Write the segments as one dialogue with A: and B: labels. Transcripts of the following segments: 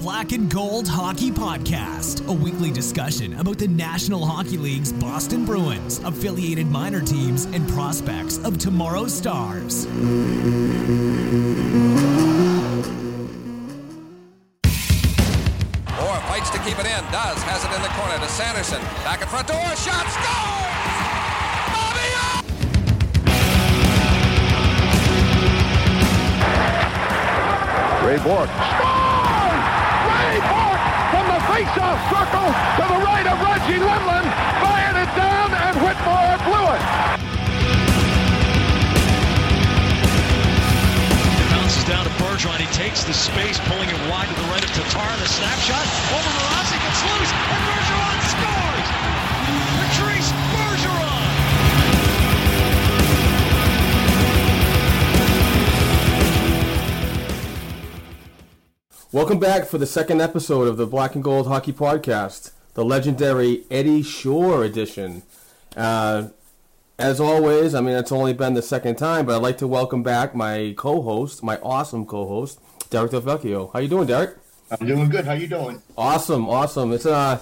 A: Black and Gold Hockey Podcast, a weekly discussion about the National Hockey League's Boston Bruins, affiliated minor teams, and prospects of tomorrow's stars.
B: Orr fights to keep it in. Does. Has it in the corner to Sanderson. Back in front to Orr. Shot. Scores! Bobby Orr!
C: Ray Bourque. The face-off circle to the right of Reggie Lemelin. Fired it down and Whitmore blew it.
D: bounces down to Bergeron. He takes the space, pulling it wide to the right of Tatar. The snapshot over Mrazek. It's loose, and
E: Welcome back for the second episode of the Black and Gold Hockey Podcast, the legendary Eddie Shore edition. Uh, as always, I mean, it's only been the second time, but I'd like to welcome back my co-host, my awesome co-host, Derek Del Vecchio. How you doing, Derek?
F: I'm doing good. How you doing?
E: Awesome, awesome. It's uh,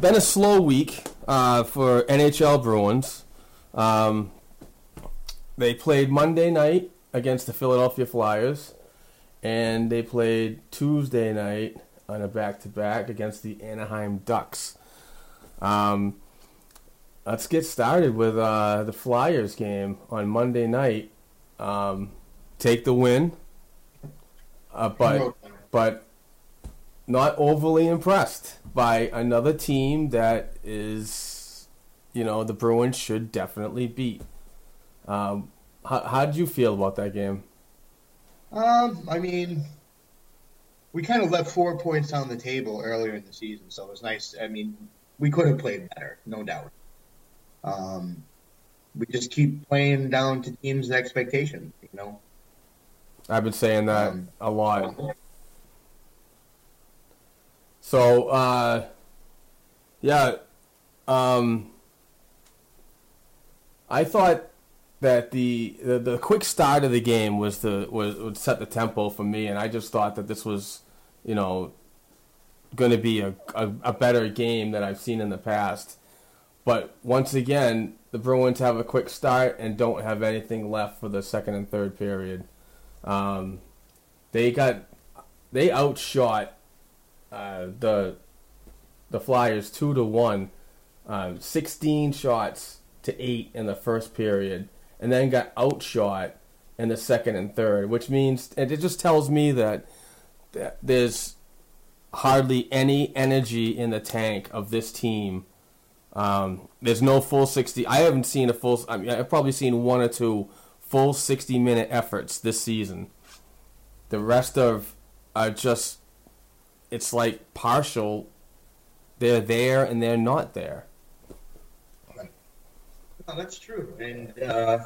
E: been a slow week uh, for NHL Bruins. Um, they played Monday night against the Philadelphia Flyers, and they played Tuesday night on a back-to-back against the Anaheim Ducks. Um, let's get started with uh, the Flyers game on Monday night. Um, take the win, uh, but but not overly impressed by another team that is, you know, the Bruins should definitely beat. Um, how how did you feel about that game?
F: Um, I mean, we kind of left four points on the table earlier in the season, so it was nice. I mean, we could have played better, no doubt. Um, we just keep playing down to teams' expectations, you know.
E: I've been saying that
F: Um,
E: a lot. So, uh, yeah, um, I thought that the, the the quick start of the game was the was would set the tempo for me, and I just thought that this was, you know, going to be a, a a better game that I've seen in the past. But once again, the Bruins have a quick start and don't have anything left for the second and third period. Um, they got they outshot uh, the the Flyers two to one, um, sixteen shots to eight in the first period, and then got outshot in the second and third, which means it just tells me that, that there's hardly any energy in the tank of this team. Um, there's no full sixty. I haven't seen a full. I mean, I've probably seen one or two full sixty minute efforts this season. The rest of are just it's like partial. They're there and they're not there.
F: No, that's true. And, uh,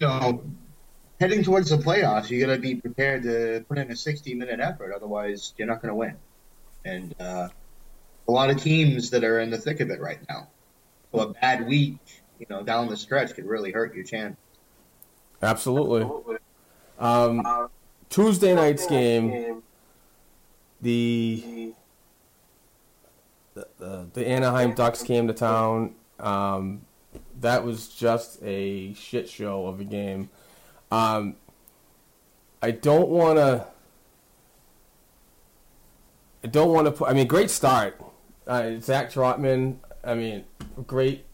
F: you know, heading towards the playoffs, you got to be prepared to put in a 60 minute effort. Otherwise, you're not going to win. And uh, a lot of teams that are in the thick of it right now. So a bad week, you know, down the stretch could really hurt your chance.
E: Absolutely. Um, Tuesday night's game, the, the the Anaheim Ducks came to town Um, that was just a shit show of a game. Um, I don't want to. I don't want to put. I mean, great start. Uh, Zach Trotman. I mean, great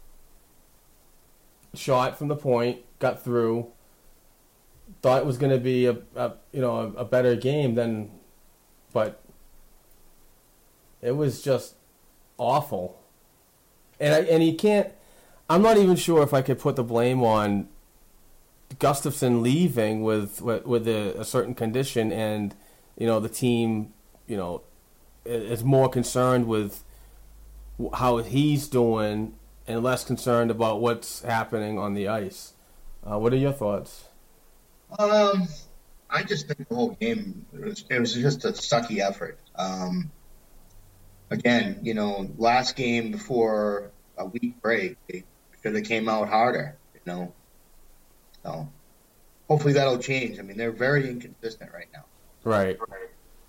E: shot from the point. Got through. Thought it was going to be a, a you know a, a better game than, but it was just awful. And I, and he can't. I'm not even sure if I could put the blame on Gustavsson leaving with with, with a, a, certain condition, and you know the team, you know, is more concerned with how he's doing and less concerned about what's happening on the ice. Uh, what are your thoughts?
F: Um, I just think the whole game it was, it was just a sucky effort. Um, again, you know, last game before a week break, should have came out harder. You know, so hopefully that'll change. I mean, they're very inconsistent right now.
E: Right.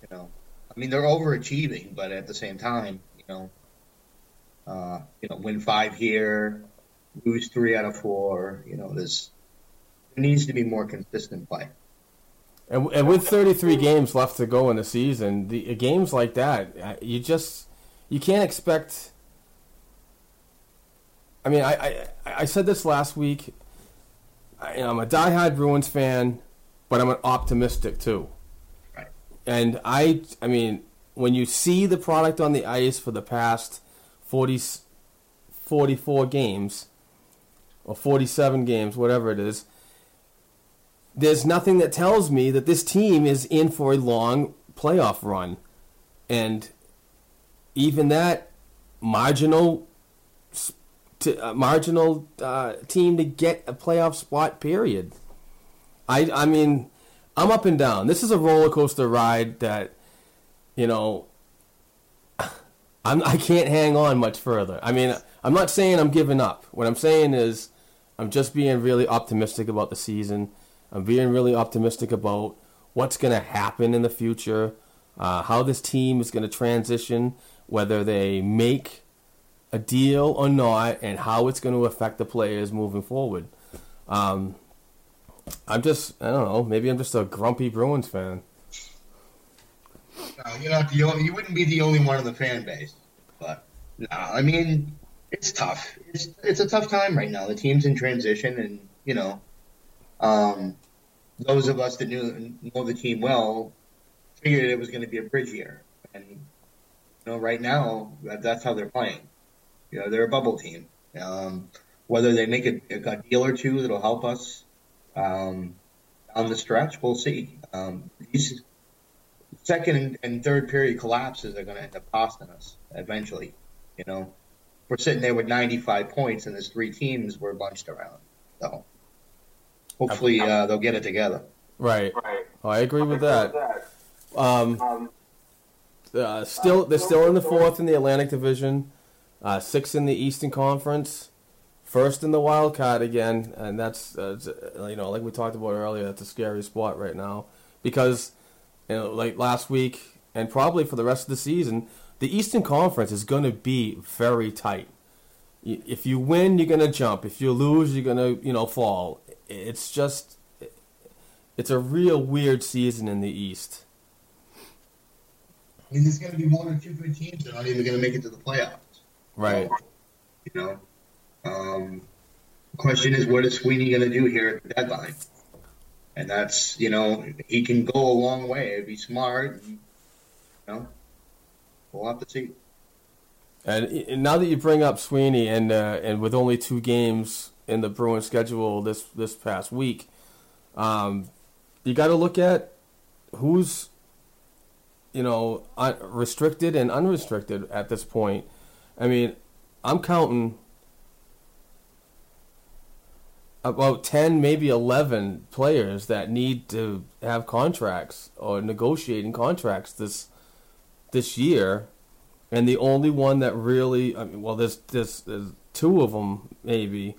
F: You know, I mean, they're overachieving, but at the same time, you know, uh, you know, win five here, lose three out of four. You know, there's there needs to be more consistent play.
E: And, and with 33 games left to go in the season, the games like that, uh, you just you can't expect. I mean, I, I, I said this last week. I, am a diehard Bruins fan, but I'm an optimistic too.
F: Right.
E: And I, I mean, when you see the product on the ice for the past 40, 44 games, or 47 games, whatever it is, there's nothing that tells me that this team is in for a long playoff run. And even that marginal uh, marginal uh, team to get a playoff spot. Period. I I mean, I'm up and down. This is a roller coaster ride that, you know. I'm I can't hang on much further. I mean, I'm not saying I'm giving up. What I'm saying is, I'm just being really optimistic about the season. I'm being really optimistic about what's going to happen in the future, uh, how this team is going to transition whether they make a deal or not, and how it's going to affect the players moving forward. Um, I'm just, I don't know, maybe I'm just a grumpy Bruins fan.
F: You're not the only. You wouldn't be the only one in the fan base, but no, I mean, it's tough. It's it's a tough time right now. The team's in transition, and you know, um, those of us that knew know the team well figured it was going to be a bridge year, and you know, right now that's how they're playing. You know, they're a bubble team. Um, whether they make a, a, deal or two that'll help us um, on the stretch, we'll see. Um, these second and third period collapses are going to end up costing us eventually. You know, we're sitting there with 95 points, and there's three teams we're bunched around. So hopefully uh, they'll get it together.
E: Right. right. Oh, I agree with that. Um, um uh, still, they're still in the fourth in the Atlantic Division, uh, in the Eastern Conference, first in the wild card again, and that's uh, you know like we talked about earlier. That's a scary spot right now because you know like last week and probably for the rest of the season, the Eastern Conference is going to be very tight. If you win, you're going to jump. If you lose, you're going to you know fall. It's just it's a real weird season in the East.
F: I mean, there's going to be one or two good teams that aren't even going to make it to the playoffs.
E: Right.
F: you know, um, question is, what is Sweeney going to do here at the deadline? And that's, you know, he can go a long way. if he's smart. And, you know, we'll have to see.
E: And now that you bring up Sweeney, and uh, and with only two games in the Bruins schedule this this past week, um, you got to look at who's you know, restricted and unrestricted at this point. I mean, I'm counting about 10, maybe 11 players that need to have contracts or negotiating contracts this this year. And the only one that really, I mean, well, there's, there's, there's two of them, maybe.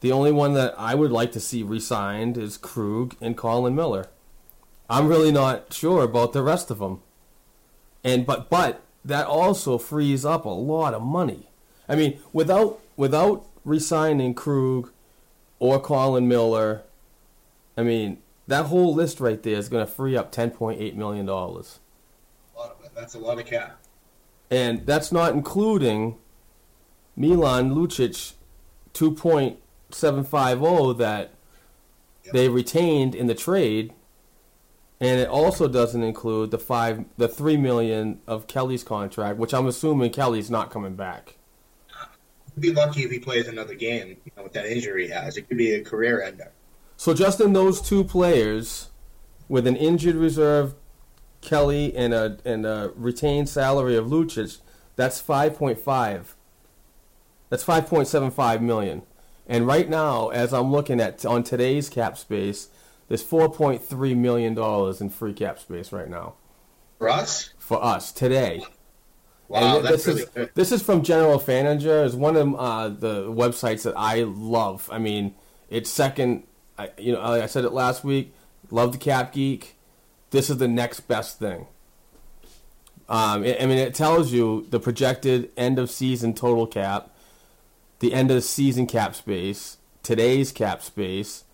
E: The only one that I would like to see re-signed is Krug and Colin Miller. I'm really not sure about the rest of them. And but but that also frees up a lot of money. I mean, without without resigning Krug or Colin Miller, I mean that whole list right there is going to free up ten point eight million dollars.
F: That's a lot of cap.
E: And that's not including Milan Lucic 2.750 that yep. they retained in the trade. And it also doesn't include the five, the three million of Kelly's contract, which I'm assuming Kelly's not coming back.
F: He'd be lucky if he plays another game you know, with that injury he has. It could be a career ender.
E: So just in those two players, with an injured reserve Kelly and a and a retained salary of Lucic, that's five point five. That's five point seven five million. And right now, as I'm looking at on today's cap space, there's four point three million dollars in free cap space right now.
F: For us?
E: For us today.
F: Wow, and that's
E: this
F: really
E: is,
F: good.
E: This is from General Fanager. It's one of uh, the websites that I love. I mean, it's second. I, you know, I said it last week. Love the Cap Geek this is the next best thing. Um, I mean, it tells you the projected end of season total cap, the end of season cap space, today's cap space,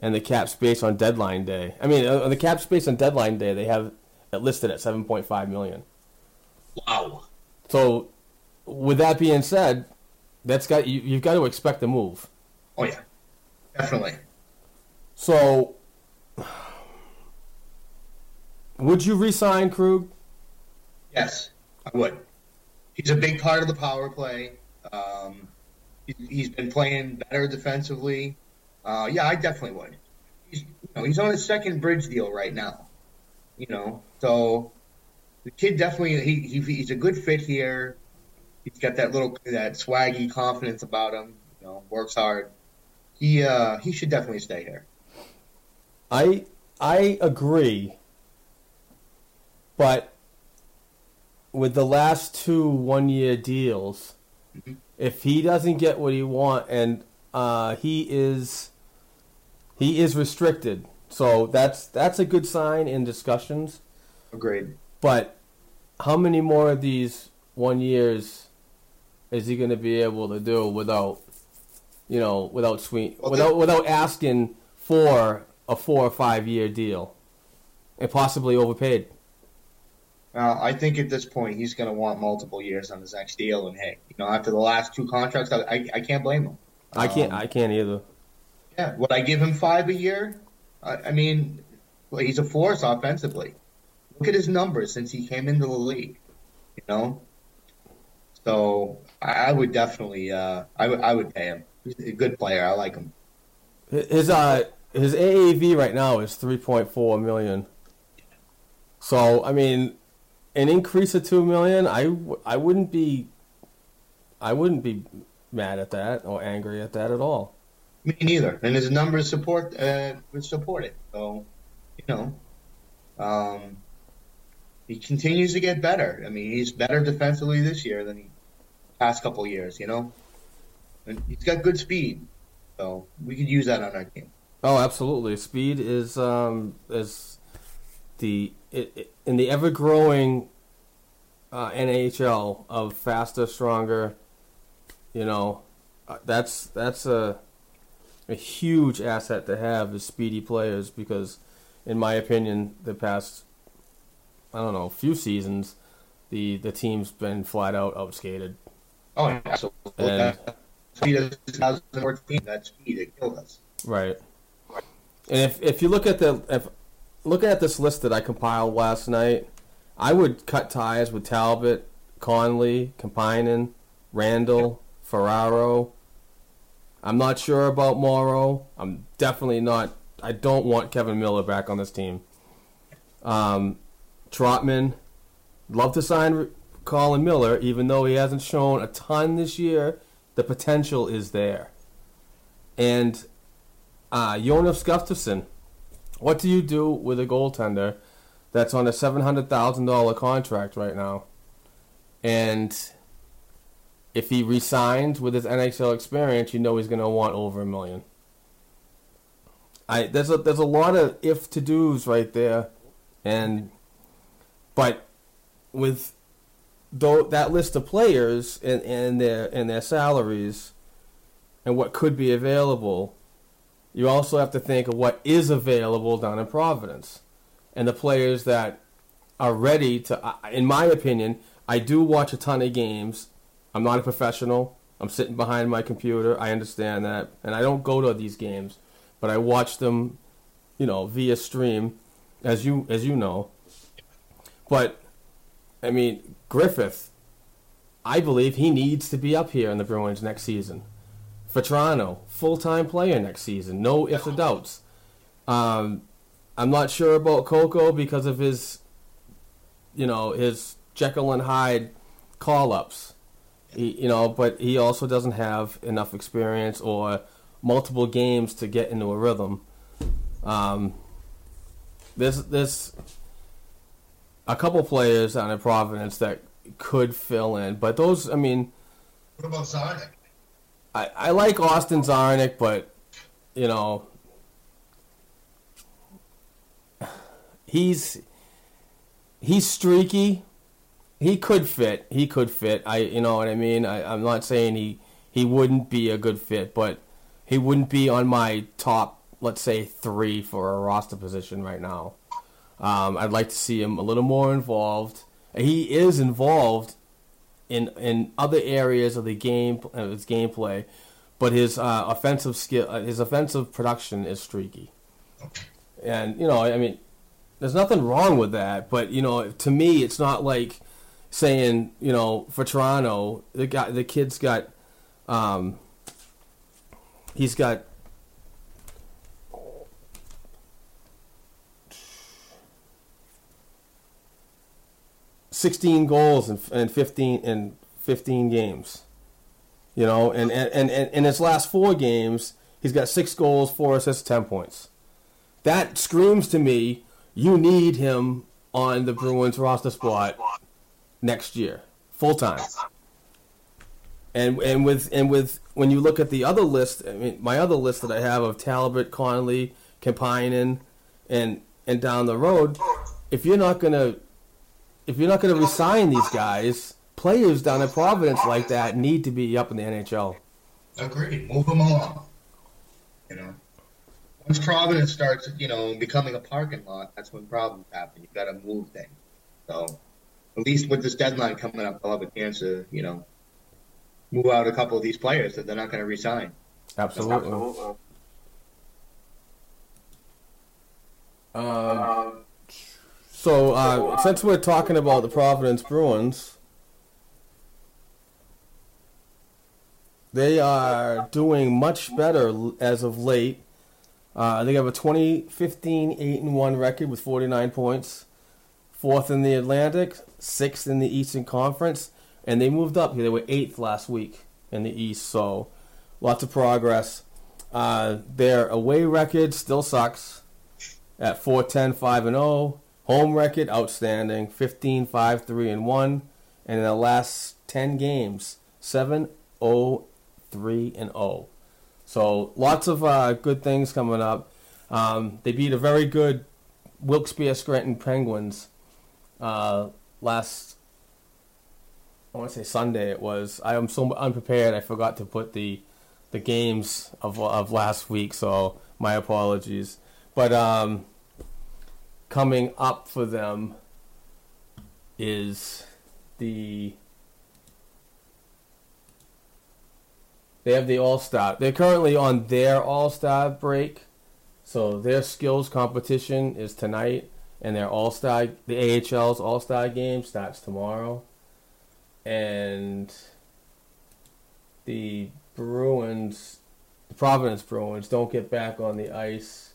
E: and the cap space on deadline day. I mean, uh, the cap space on deadline day they have it listed at seven point five million.
F: Wow.
E: So, with that being said, that's got you, you've got to expect a move.
F: Oh yeah, definitely.
E: So would you resign Krug?
F: Yes, I would. He's a big part of the power play. Um, he, he's been playing better defensively. Uh, yeah, I definitely would. He's, you know, he's on his second bridge deal right now. You know, so the kid definitely he, he he's a good fit here. He's got that little that swaggy confidence about him. You know, works hard. He uh, he should definitely stay here.
E: I I agree but with the last two one year deals, mm-hmm. if he doesn't get what he want and uh, he is he is restricted. So that's that's a good sign in discussions.
F: Agreed.
E: But how many more of these one years is he going to be able to do without, you know, without sweet, well, without without asking for a four or five year deal, and possibly overpaid?
F: Uh, I think at this point he's going to want multiple years on his next deal, and hey, you know, after the last two contracts, I, I, I can't blame him.
E: I can't. Um, I can't either.
F: Yeah, would I give him five a year? I, I mean, well, he's a force offensively. Look at his numbers since he came into the league. You know, so I, I would definitely, uh, I would, I would pay him. He's a good player. I like him.
E: His uh, his AAV right now is three point four million. So I mean, an increase of two million, I, I wouldn't be, I wouldn't be mad at that or angry at that at all.
F: Me neither. And his numbers support uh, support it. So, you know, um, he continues to get better. I mean, he's better defensively this year than he past couple years. You know, and he's got good speed, so we could use that on our team.
E: Oh, absolutely. Speed is um, is the it, it, in the ever growing uh, NHL of faster, stronger, you know, uh, that's that's a a huge asset to have is speedy players because, in my opinion, the past I don't know few seasons, the the team's been flat out outskated.
F: Oh, yeah, absolutely. And, speed of 2014, that speed it killed us.
E: Right. And if if you look at the if looking at this list that I compiled last night, I would cut ties with Talbot, Connolly, Kemppainen, Randell, Ferraro. I'm not sure about Morrow. I'm definitely not. I don't want Kevan Miller back on this team. Um, Trotman, love to sign Colin Miller, even though he hasn't shown a ton this year. The potential is there. And uh, Jonas Gustavsson, what do you do with a goaltender that's on a seven hundred thousand dollar contract right now, and if he resigns with his NHL experience, you know he's going to want over a million. I there's a there's a lot of if to dos right there, and but with though that list of players and, and their and their salaries, and what could be available, you also have to think of what is available down in Providence, and the players that are ready to. In my opinion, I do watch a ton of games. I'm not a professional. I'm sitting behind my computer. I understand that, and I don't go to these games, but I watch them, you know, via stream, as you as you know. But I mean, Griffith, I believe he needs to be up here in the Bruins next season. Vatrano, full time player next season, no ifs or doubts. Um, I'm not sure about Coco because of his, you know, his Jekyll and Hyde call ups. You know, but he also doesn't have enough experience or multiple games to get into a rhythm. Um, there's there's a couple players on in Providence that could fill in, but those, I mean,
F: What about Czarnik?
E: I, I like Austin Czarnik, but you know, he's he's streaky. He could fit. He could fit. I you know what I mean. I, I'm not saying he he wouldn't be a good fit, but he wouldn't be on my top, let's say, three for a roster position right now. Um, I'd like to see him a little more involved. He is involved in in other areas of the game of his gameplay, but his uh, offensive skill, uh, his offensive production is streaky. And you know, I mean, there's nothing wrong with that, but you know, to me, it's not like saying you know for Toronto, the guy, the kid's got, um, he's got. Sixteen goals and, in fifteen in fifteen games, you know, and and, and, and in his last four games, he's got six goals, four assists, ten points. That screams to me you need him on the Bruins roster spot next year, full time. And and with and with when you look at the other list, I mean my other list that I have of Talbot, Connolly, Kemppainen, and and down the road, if you're not gonna if you're not gonna resign these guys, players down in Providence like that need to be up in the NHL.
F: Agreed. Move them along. You know, once Providence starts, you know, becoming a parking lot, that's when problems happen. You got to move things. So, at least with this deadline coming up, they'll have a chance to, you know, move out a couple of these players that they're not going to resign.
E: Absolutely. Um, so, uh, since we're talking about the Providence Bruins, they are doing much better as of late. Uh, they have a 2015 8 and 1 record with 49 points, fourth in the Atlantic, sixth in the Eastern Conference, and they moved up. They were eighth last week in the East, so lots of progress. Uh, their away record still sucks at 4 5 and 0. Home record outstanding 15 5 3 and 1. And in the last 10 games, 7 0 3 and 0. So lots of uh, good things coming up. Um, they beat a very good Wilkes-Barre Scranton Penguins uh, last I want to say Sunday it was. I am so unprepared. I forgot to put the the games of of last week, so my apologies. But um, coming up for them is the they have the All Star. They're currently on their All Star break, so their skills competition is tonight, and their All Star the AHL's All Star game starts tomorrow and the Bruins, the Providence Bruins, don't get back on the ice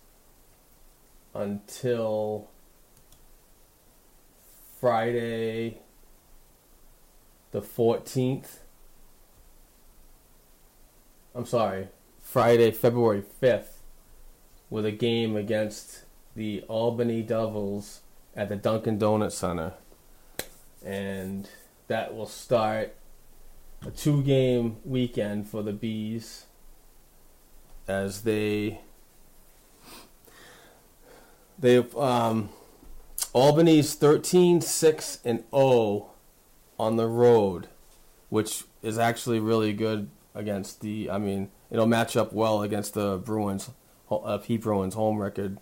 E: until Friday, the 14th. I'm sorry, Friday, February 5th, with a game against the Albany Devils at the Dunkin' Donuts Center. And that will start a two game weekend for the Bees as they they um Albany's 13 6 and 0 on the road which is actually really good against the. I mean, it'll match up well against the Bruins, uh, Pete Bruins home record.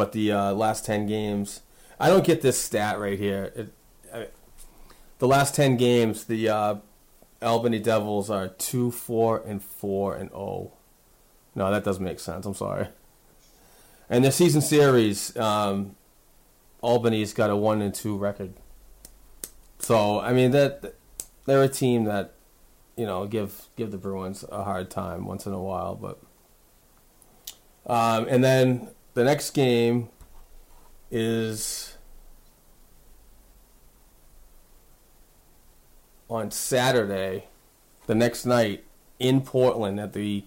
E: But the uh, last ten games, I don't get this stat right here. It, I, the last ten games, the uh, Albany Devils are two, four, and four and oh. No, that doesn't make sense. I'm sorry. And the season series, um, Albany's got a one and two record. So I mean that they're a team that you know give give the Bruins a hard time once in a while, but um, and then the next game is on Saturday, the next night in Portland at the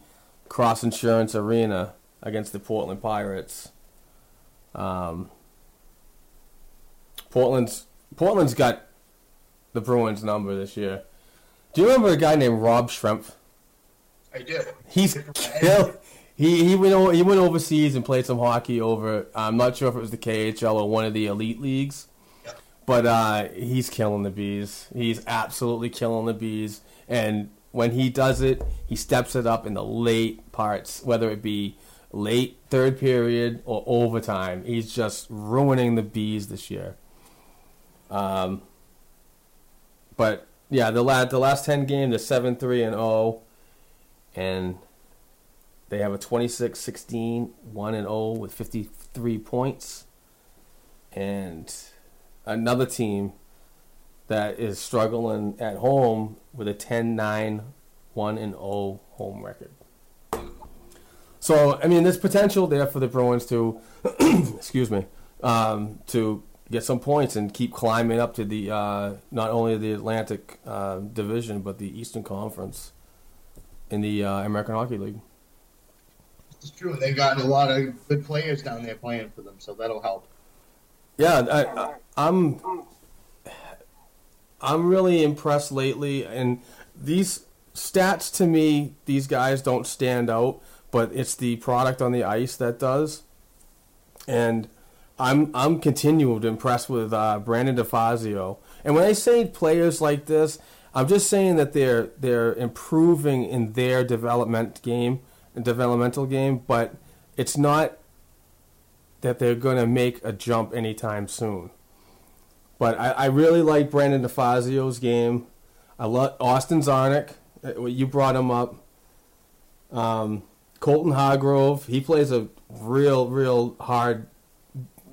E: Cross Insurance Arena against the Portland Pirates. Um, Portland's Portland's got the Bruins number this year. Do you remember a guy named Rob Schremp?
F: I do.
E: He's kill. He he went he went overseas and played some hockey over. I'm not sure if it was the KHL or one of the elite leagues, but uh, he's killing the bees. He's absolutely killing the bees. And when he does it, he steps it up in the late parts, whether it be late third period or overtime. He's just ruining the bees this year. Um, but yeah, the last the last ten game, the seven three and zero, and they have a 26-16, 1 and 0 with 53 points. And another team that is struggling at home with a 10-9, 1 and 0 home record. So, I mean, there's potential there for the Bruins to, excuse me, um, to get some points and keep climbing up to the uh, not only the Atlantic uh, Division but the Eastern Conference in the uh, American Hockey League.
F: It's true. And They got a lot of good players down there playing for them, so that'll help.
E: Yeah, I, I'm I'm really impressed lately, and these stats to me, these guys don't stand out, but it's the product on the ice that does. And I'm I'm continued impressed with uh, Brandon DeFazio. And when I say players like this, I'm just saying that they're they're improving in their development game, developmental game, but it's not that they're going to make a jump anytime soon. But I, I really like Brandon DeFazio's game. I love Austin Czarnik. uh, You brought him up. Um, Colton Hargrove. He plays a real, real hard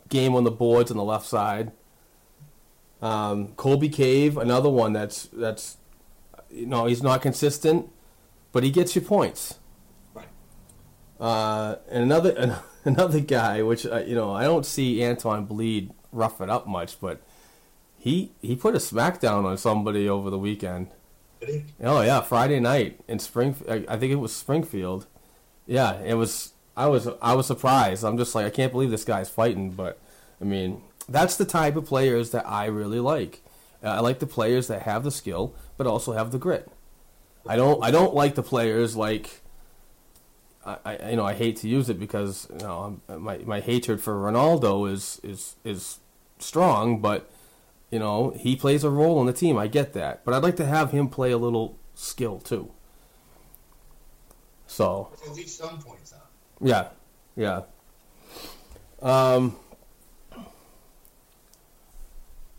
E: game on the boards on the left side. Um, Colby Cave, another one that's that's you know he's not consistent, but he gets you points. Uh, and another another guy, which uh, you know I don't see Anton Blidh rough it up much, but he he put a smackdown on somebody over the weekend. Oh yeah, Friday night in Spring. I I think it was Springfield. Yeah, it was. I was I was surprised. I'm just like I can't believe this guy's fighting. But I mean, that's the type of players that I really like. Uh, I like the players that have the skill, but also have the grit. I don't I don't like the players like. I, I you know I hate to use it because you know my my hatred for Ronaldo is is is strong, but you know he plays a role in the team. I get that, but I'd like to have him play a little skill too. So
F: At least some points out.
E: yeah, yeah. Um,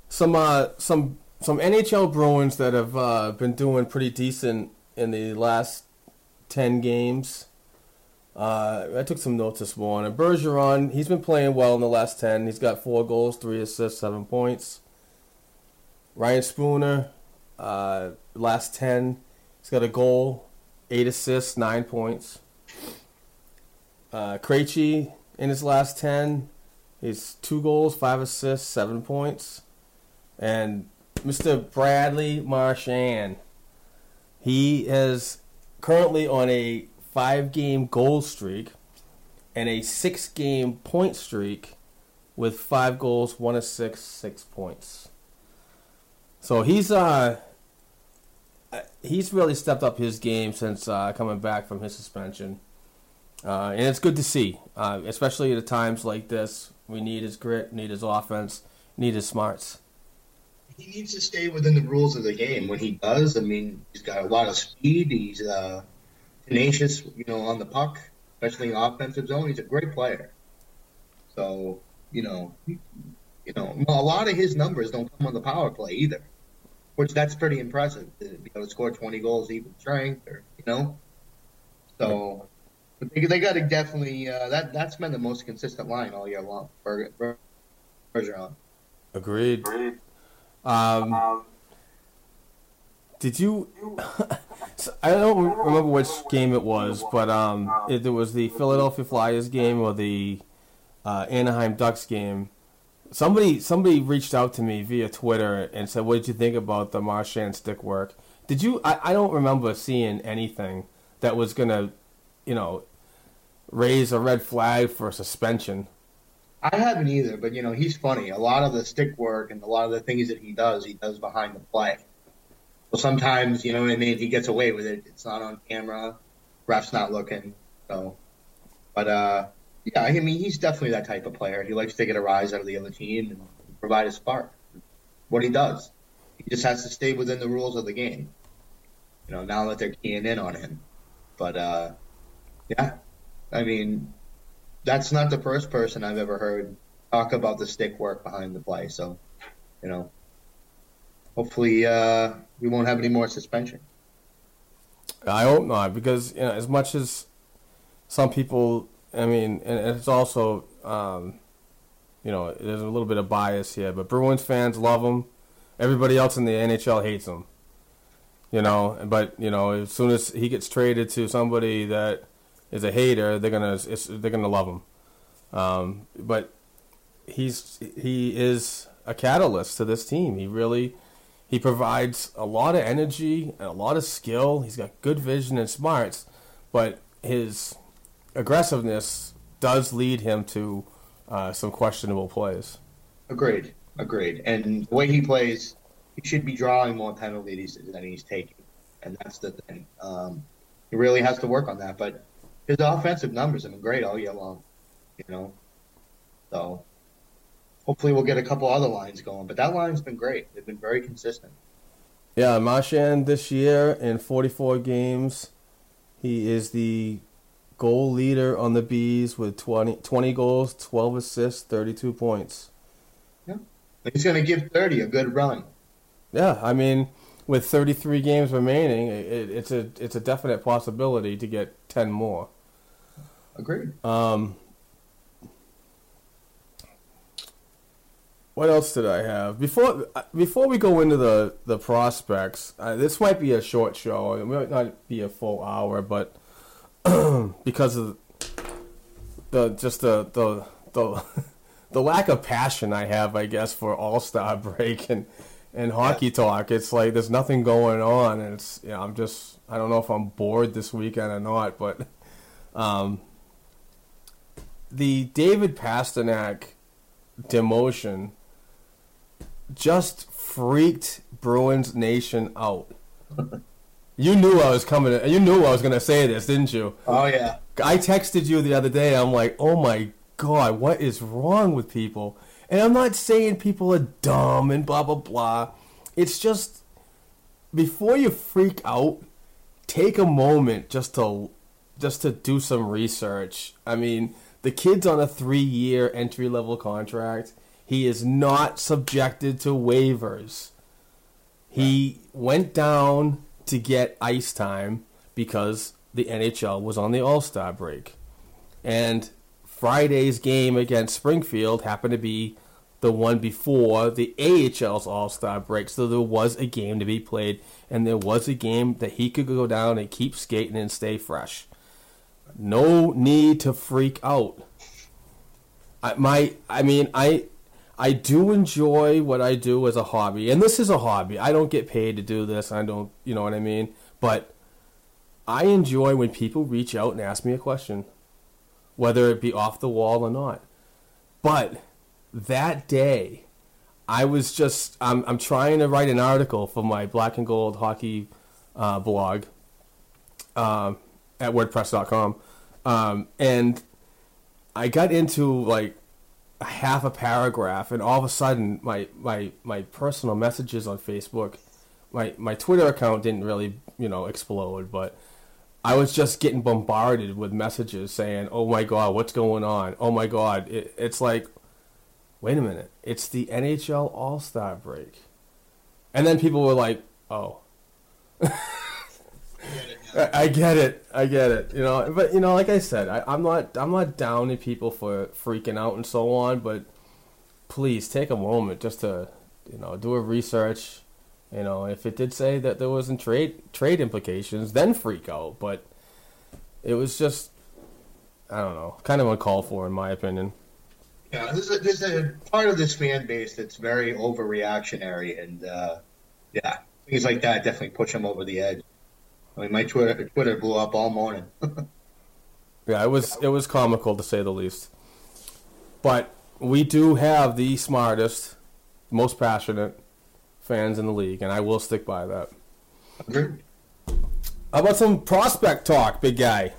E: some uh, some some NHL Bruins that have uh, been doing pretty decent in the last ten games. Uh, I took some notes this morning. Bergeron, he's been playing well in the last ten. He's got four goals, three assists, seven points. Ryan Spooner, uh, last ten, he's got a goal, eight assists, nine points. Uh, Krejci in his last ten, he's two goals, five assists, seven points, and Mr. Bradley Marchand, he is currently on a five-game goal streak and a six-game point streak with five goals, one assist, six points. So he's uh he's really stepped up his game since uh, coming back from his suspension. Uh, and it's good to see, uh, especially at times like this. We need his grit, need his offense, need his smarts.
F: he needs to stay within the rules of the game. When he does, I mean, he's got a lot of speed. He's uh, tenacious, you know, on the puck, especially in offensive zone. He's a great player. So, you know, you know, a lot of his numbers don't come on the power play either, which that's pretty impressive to be able to score 20 goals even strength, or you know. So, they, they got to definitely uh, that that's been the most consistent line all year long. Bergeron.
E: Agreed. Um, did you? I don't remember which game it was, but um, it, it was the Philadelphia Flyers game or the uh, Anaheim Ducks game. Somebody somebody reached out to me via Twitter and said, "What did you think about the Marchand stick work?" Did you? I, I don't remember seeing anything that was gonna, you know, raise a red flag for suspension.
F: I haven't either, but you know he's funny. A lot of the stick work and a lot of the things that he does, he does behind the play. So sometimes, you know what I mean, he gets away with it. It's not on camera, ref's not looking. So, but uh, yeah, I mean he's definitely that type of player. He likes to get a rise out of the other team and provide a spark. What he does, he just has to stay within the rules of the game. You know, now that they're keying in on him, but uh, yeah, I mean that's not the first person I've ever heard talk about the stick work behind the play. So, you know, hopefully uh, we won't have any more suspension.
E: I hope not, because you know, as much as some people, I mean, and it's also, um, you know, there's a little bit of bias here, but Bruins fans love him. Everybody else in the NHL hates him. You know, but you know, as soon as he gets traded to somebody that is a hater, they're gonna they're gonna love him. Um, but he's he is a catalyst to this team. He really he provides a lot of energy and a lot of skill. He's got good vision and smarts, but his aggressiveness does lead him to uh, some questionable plays.
F: Agreed, agreed. And the way he plays, he should be drawing more penalties than he's taking, and that's the thing. Um, he really has to work on that, but his offensive numbers have been great all year long. You know, so hopefully we'll get a couple other lines going. But that line's been great. They've been very consistent.
E: Yeah, Marchand this year in 44 games, he is the goal leader on the Bees with 20, 20 goals, 12 assists, 32 points.
F: Yeah. He's going to give 30 a good run.
E: Yeah, I mean, with 33 games remaining, it, it's a it's a definite possibility to get 10 more.
F: Agreed.
E: Um, what else did I have before before we go into the the prospects? Uh, this might be a short show. It might not be a full hour, but because of the just the the the, the lack of passion I have, I guess, for All Star break and and hockey yeah. talk, it's like there's nothing going on, and it's you know I'm just I don't know if I'm bored this weekend or not, but um, the David Pastrnak demotion just freaked Bruins Nation out. you knew I was coming. You knew I was going to say this, didn't you?
F: Oh yeah.
E: I texted you the other day. I'm like, oh my god, what is wrong with people? And I'm not saying people are dumb and blah blah blah. It's just before you freak out, take a moment just to just to do some research. I mean, the kid's on a three year entry level contract. He is not subjected to waivers. He went down to get ice time because the NHL was on the All Star break. And Friday's game against Springfield happened to be the one before the AHL's All Star break. So there was a game to be played, and there was a game that he could go down and keep skating and stay fresh. No need to freak out. I my I mean I I do enjoy what I do as a hobby, and this is a hobby. I don't get paid to do this. I don't, you know what I mean. But I enjoy when people reach out and ask me a question, whether it be off the wall or not. But that day, I was just I'm I'm trying to write an article for my Black and Gold Hockey uh, blog. Um, at WordPress.com, um, and I got into like a half a paragraph, and all of a sudden, my my my personal messages on Facebook, my my Twitter account didn't really you know explode, but I was just getting bombarded with messages saying, "Oh my God, what's going on? Oh my God!" It, it's like, wait a minute, it's the NHL All Star break, and then people were like, "Oh." I get it. I get it. You know, but you know, like I said, I, I'm not I'm not downing people for freaking out and so on, but please take a moment just to you know do a research. You know, if it did say that there wasn't trade trade implications, then freak out. But it was just I don't know, kind of uncalled for in my opinion.
F: Yeah, there's a, there's a part of this fan base that's very overreactionary, and uh, yeah, things like that definitely push them over the edge. I mean, my Twitter Twitter blew up all morning.
E: yeah, it was it was comical to say the least. But we do have the smartest, most passionate fans in the league, and I will stick by that. How about some prospect talk, big guy?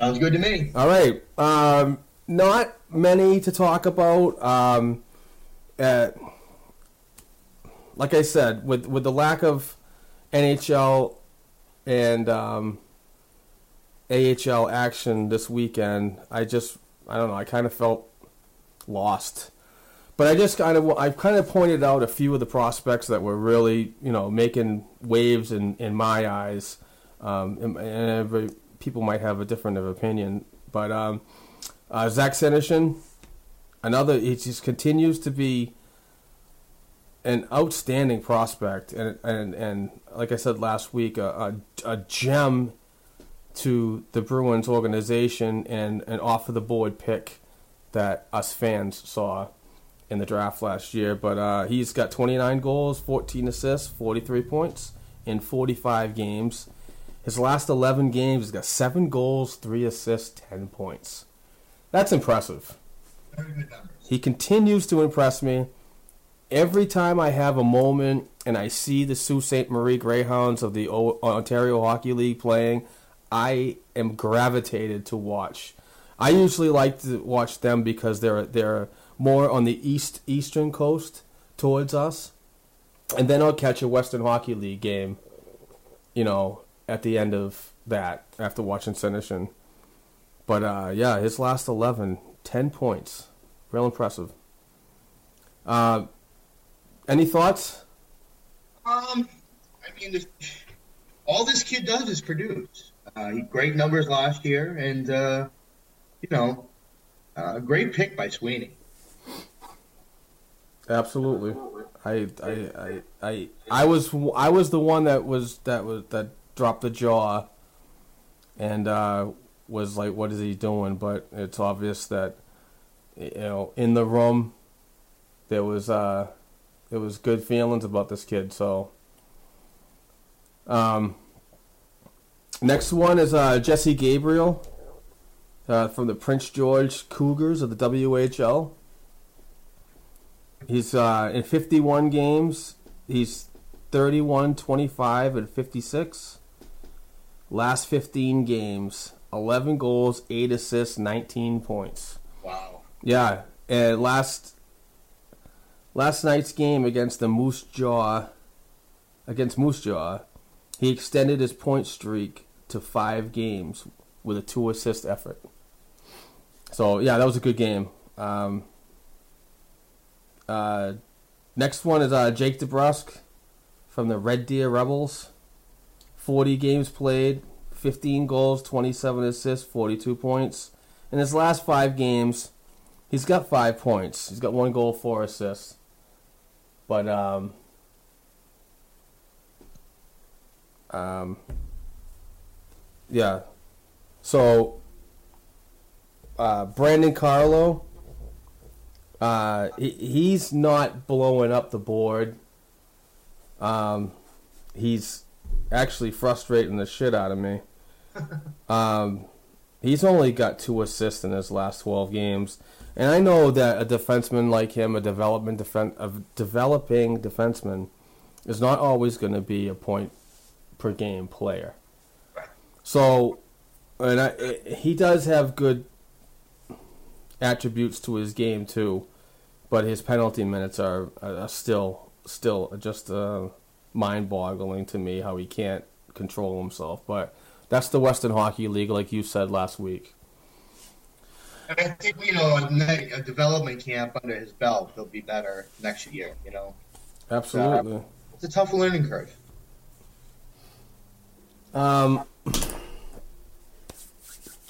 F: Sounds good to me.
E: All right. Um, not many to talk about. Um, uh, like I said, with with the lack of NHL and um, AHL action this weekend, I just I don't know. I kind of felt lost. But I just kind of I've kind of pointed out a few of the prospects that were really you know making waves in, in my eyes, um, and, every, people might have a different of opinion. But um, uh, Zach Senyshyn, another he just continues to be an outstanding prospect, and and and like I said last week, a, a, a gem to the Bruins organization and an off of the board pick that us fans saw in the draft last year. But uh, he's got 29 goals, 14 assists, 43 points in 45 games. His last 11 games, he's got seven goals, three assists, 10 points. That's impressive. He continues to impress me every time I have a moment and I see the Sault Ste. Marie Greyhounds of the Ontario Hockey League playing, I am gravitated to watch. I usually like to watch them because they're they're more on the east eastern coast towards us, and then I'll catch a Western Hockey League game. You know, at the end of that after watching Senyshyn. But uh, yeah, his last 11, 10 points, real impressive. Uh, any thoughts?
F: Um, I mean, all this kid does is produce. Uh, great numbers last year, and uh, you know, a uh, great pick by Sweeney.
E: Absolutely, I, I, I, I, I was, I was the one that was that was that dropped the jaw, and uh, was like, "What is he doing?" But it's obvious that, you know, in the room, there was uh, it was good feelings about this kid. So, um, next one is uh, Jesse Gabrielle uh, from the Prince George Cougars of the WHL. He's uh, in 51 games. He's 31, 25, and 56. Last 15 games, 11 goals, 8 assists, 19 points.
F: Wow.
E: Yeah, and last last night's game against the Moose Jaw, against Moose Jaw, he extended his point streak to five games with a two assist effort. So yeah, that was a good game. Um, uh, next one is uh, Jake DeBrusk from the Red Deer Rebels. 40 games played, 15 goals, 27 assists, 42 points. In his last five games, he's got five points. He's got one goal, four assists. But um, um, yeah. So uh, Brandon Carlo, uh, he, he's not blowing up the board. Um, he's actually frustrating the shit out of me. um, he's only got two assists in his last twelve games. And I know that a defenseman like him, a development defen- a developing defenseman, is not always going to be a point per game player. So, and I, he does have good attributes to his game too. but his penalty minutes are, are still still just uh, mind-boggling to me how he can't control himself. But that's the Western Hockey League, like you said last week.
F: I think you know a, a development camp under his belt, he'll be better next year. You know,
E: absolutely.
F: Uh, it's a tough learning curve.
E: Um,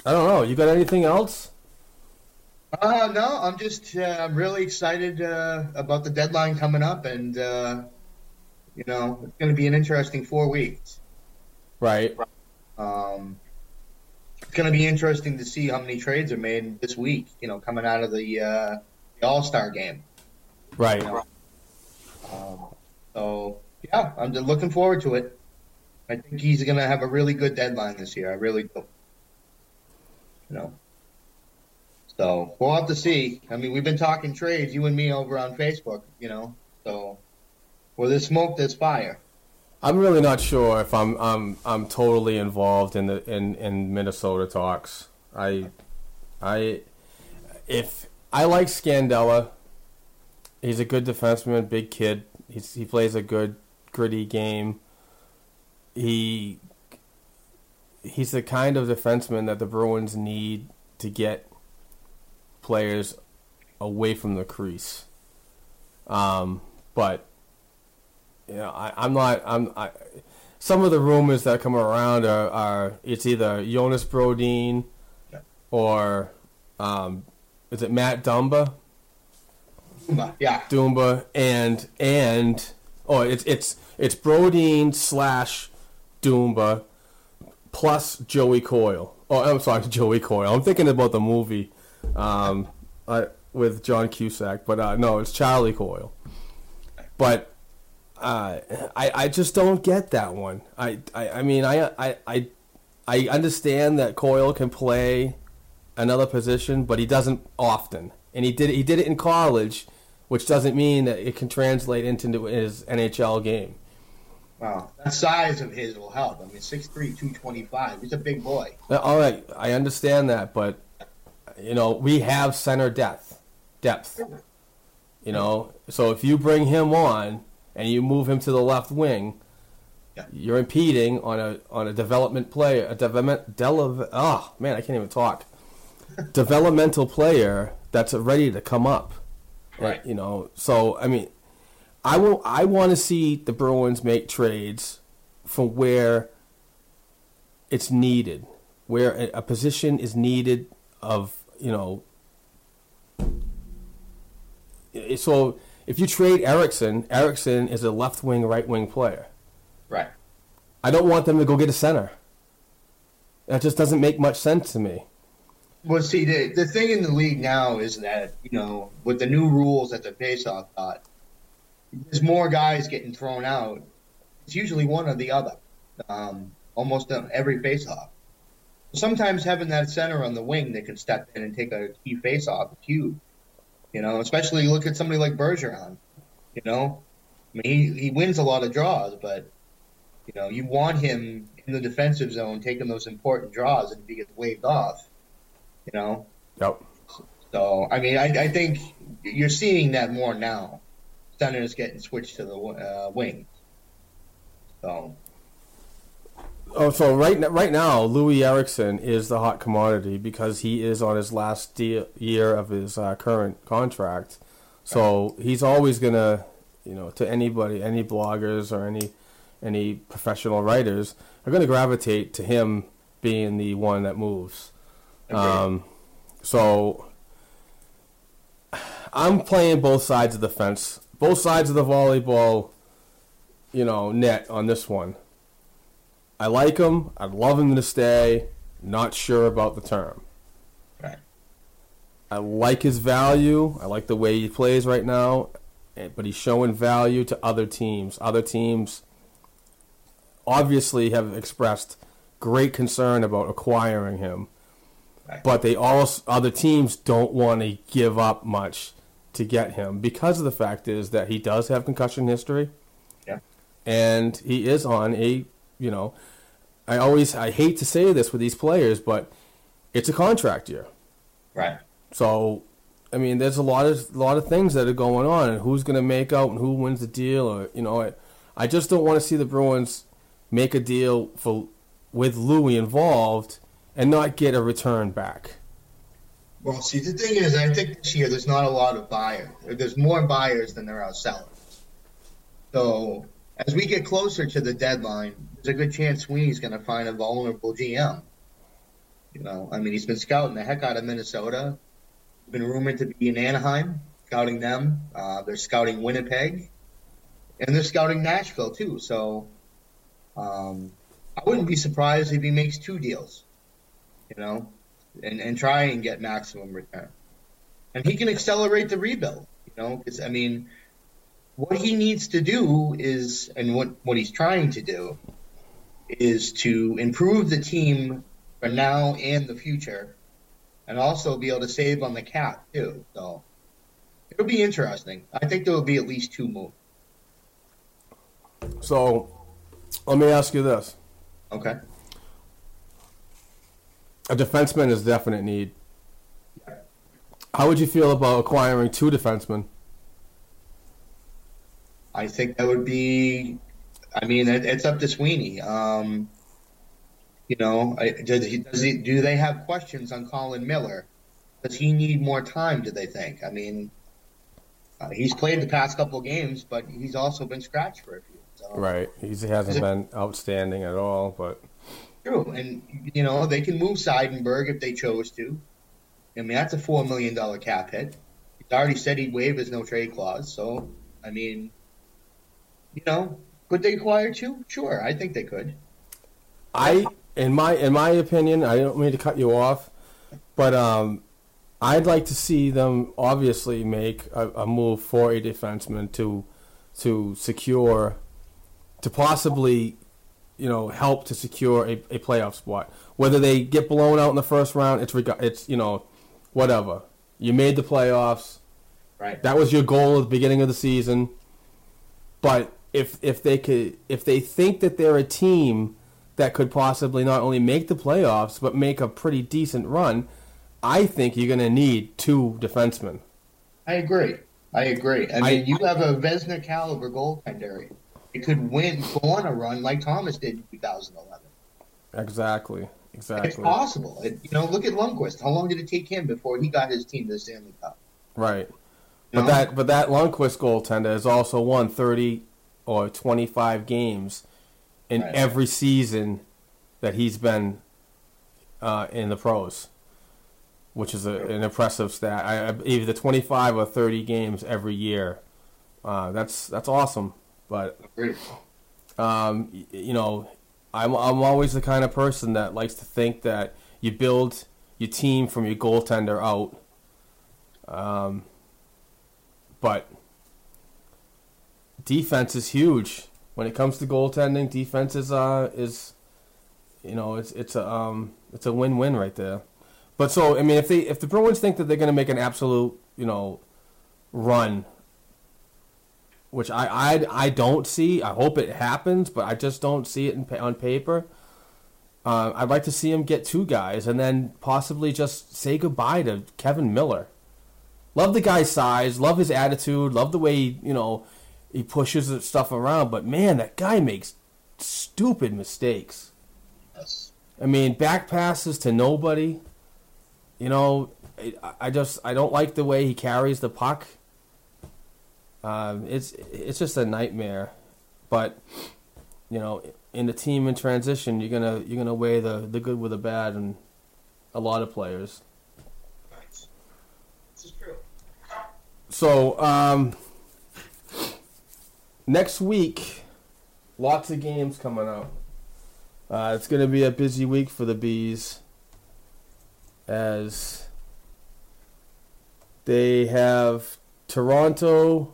E: I don't know. You got anything else?
F: Uh, no, I'm just uh, I'm really excited uh, about the deadline coming up, and uh, you know it's going to be an interesting four weeks.
E: Right.
F: Um, going to be interesting to see how many trades are made this week. You know, coming out of the, uh, the All Star game.
E: Right.
F: You know? um, so yeah, I'm looking forward to it. I think he's going to have a really good deadline this year. I really do. You know. So we'll have to see. I mean, we've been talking trades, you and me, over on Facebook. You know, so where there's smoke, there's fire.
E: I'm really not sure if I'm I'm I'm totally involved in the in, in Minnesota talks. I I if I like Scandella, he's a good defenseman, big kid. He's, he plays a good gritty game. He he's the kind of defenseman that the Bruins need to get players away from the crease. Um, but you know, I, I'm not. I'm. I, some of the rumors that come around are, are it's either Jonas Brodin or um, is it Matt Dumba?
F: Dumba, yeah.
E: Dumba and and oh, it's it's it's Brodin slash Dumba plus Joey Coyle. Oh, I'm sorry, Joey Coyle. I'm thinking about the movie um, I, with John Cusack, but uh, no, it's Charlie Coyle. But uh, I I just don't get that one. I I, I mean I, I I I understand that Coyle can play another position, but he doesn't often. And he did he did it in college, which doesn't mean that it can translate into his NHL game.
F: Wow, that size of his will help. I mean, 6'3", 225. He's a big boy.
E: All right, I understand that, but you know we have center depth, depth. You know, so if you bring him on and you move him to the left wing,
F: yeah.
E: you're impeding on a on a development player, a development, dele, oh ah, man, I can't even talk. developmental player that's ready to come up,
F: right?
E: You know, so I mean, I will. I want to see the Bruins make trades from where it's needed, where a, a position is needed of you know. So if you trade Eriksson, Eriksson is a left wing, right wing player.
F: Right.
E: I don't want them to go get a center. That just doesn't make much sense to me.
F: Well, see, the, the thing in the league now is that, you know, with the new rules that the faceoff got, there's more guys getting thrown out. It's usually one or the other, um, almost on every faceoff. Sometimes having that center on the wing that can step in and take a key faceoff is huge. You know, especially look at somebody like Bergeron. You know, I mean, he, he wins a lot of draws, but you know, you want him in the defensive zone taking those important draws, and if he gets waved off, you know.
E: Yep.
F: So I mean, I, I think you're seeing that more now. Centers getting switched to the uh, wings. So.
E: Oh, so right right now, Loui Eriksson is the hot commodity because he is on his last de- year of his uh, current contract. So he's always gonna, you know, to anybody, any bloggers or any any professional writers are gonna gravitate to him being the one that moves. Um, so I'm playing both sides of the fence, both sides of the volleyball, you know, net on this one. I like him. I'd love him to stay. Not sure about the term.
F: Right.
E: I like his value. I like the way he plays right now, eh, but he's showing value to other teams. Other teams obviously have expressed great concern about acquiring him,
F: right.
E: but they also other teams don't want to give up much to get him because of the fact is that he does have concussion history.
F: Yeah.
E: And he is on a you know, I always I hate to say this with these players, but it's a contract year.
F: Right.
E: So I mean, there's a lot of a lot of things that are going on, and who's going to make out and who wins the deal, or you know, I, I just don't want to see the Bruins make a deal for with Loui involved and not get a return back.
F: Well, see, the thing is, I think this year there's not a lot of buyers. There's more buyers than there are sellers. So as we get closer to the deadline, there's a good chance Sweeney's going to find a vulnerable GM. You know, I mean, he's been scouting the heck out of Minnesota. Been rumored to be in Anaheim, scouting them. Uh, they're scouting Winnipeg, and they're scouting Nashville too. So, um, I wouldn't be surprised if he makes two deals. You know, and and try and get maximum return. And he can accelerate the rebuild. You know, because I mean, what he needs to do is, and what what he's trying to do, is to improve the team for now and the future, and also be able to save on the cap too. So it'll be interesting. I think there will be at least two moves.
E: So, let me ask you this:
F: Okay.
E: a defenseman is a definite need. How would you feel about acquiring two defensemen?
F: I think that would be. I mean, it, it's up to Sweeney. Um, you know, I, does he, does he, do they have questions on Colin Miller? Does he need more time? Do they think? I mean, uh, he's played the past couple of games, but he's also been scratched for a few. So.
E: Right, he hasn't been outstanding at all, but
F: True, and you know they can move Seidenberg if they chose to. I mean, that's a four million dollar cap hit. He's already said he'd waive his no trade clause, so I mean, you know, could they acquire two? Sure, I think they could.
E: I, in my in my opinion, I don't mean to cut you off, but um, I'd like to see them obviously make a, a move for a defenseman to to secure, to possibly, you know, help to secure a, a playoff spot. Whether they get blown out in the first round, it's reg- it's you know, whatever. You made the playoffs.
F: Right.
E: That was your goal at the beginning of the season. But if if they could if they think that they're a team that could possibly not only make the playoffs but make a pretty decent run, I think you're going to need two defensemen.
F: I agree. I agree. I mean, you have a Vezina caliber goaltender. It could win, go on a run like Thomas did in 2011.
E: Exactly. Exactly.
F: It's possible. It, you know, look at Lundqvist. How long did it take him before he got his team to the Stanley Cup?
E: Right.
F: You
E: But
F: know?
E: that but that Lundqvist goaltender has also won 30 or 25 games in
F: Right.
E: every season that he's been uh, in the pros, which is a, an impressive stat. I, I, either 25 or 30 games every year. Uh, that's that's awesome. But um, you know, I'm I'm always the kind of person that likes to think that you build your team from your goaltender out. Um, but defense is huge when it comes to goaltending. Defense is uh is, you know, it's it's a um it's a win win right there. But so I mean, if they if the Bruins think that they're going to make an absolute you know run which I, I I don't see. I hope it happens, but I just don't see it in, on paper. Uh, I'd like to see him get two guys, and then possibly just say goodbye to Kevan Miller. Love the guy's size, love his attitude, love the way you know he pushes the stuff around. But man, that guy makes stupid mistakes.
F: Yes.
E: I mean, back passes to nobody. You know, I, I just I don't like the way he carries the puck. Um, it's it's just a nightmare, but you know, in the team in transition, you're gonna you're gonna weigh the the good with the bad, and a lot of players.
F: This is true.
E: So um, next week, lots of games coming up. Uh, it's going to be a busy week for the bees, as they have Toronto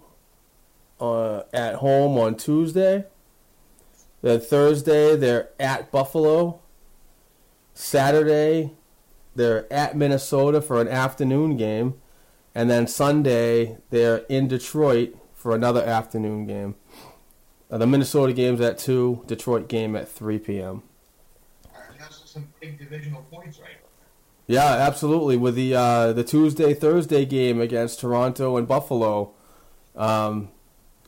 E: uh, at home on Tuesday. Then Thursday they're at Buffalo. Saturday they're at Minnesota for an afternoon game. And then Sunday, they're in Detroit for another afternoon game. Uh, the Minnesota game's at 2, Detroit game at 3 p.m.
F: Some big divisional points right
E: Yeah, absolutely. With the uh, the Tuesday Thursday game against Toronto and Buffalo, um,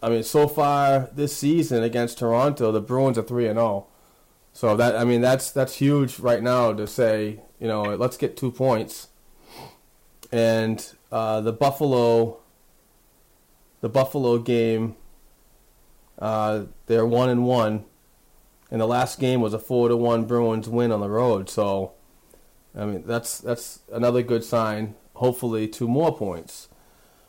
E: I mean, so far this season against Toronto, the Bruins are three and zero. So that I mean, that's that's huge right now to say, you know, let's get two points. And uh, the Buffalo, the Buffalo game, uh, they're one and one, and the last game was a four to one Bruins win on the road. So, I mean, that's that's another good sign. Hopefully, two more points.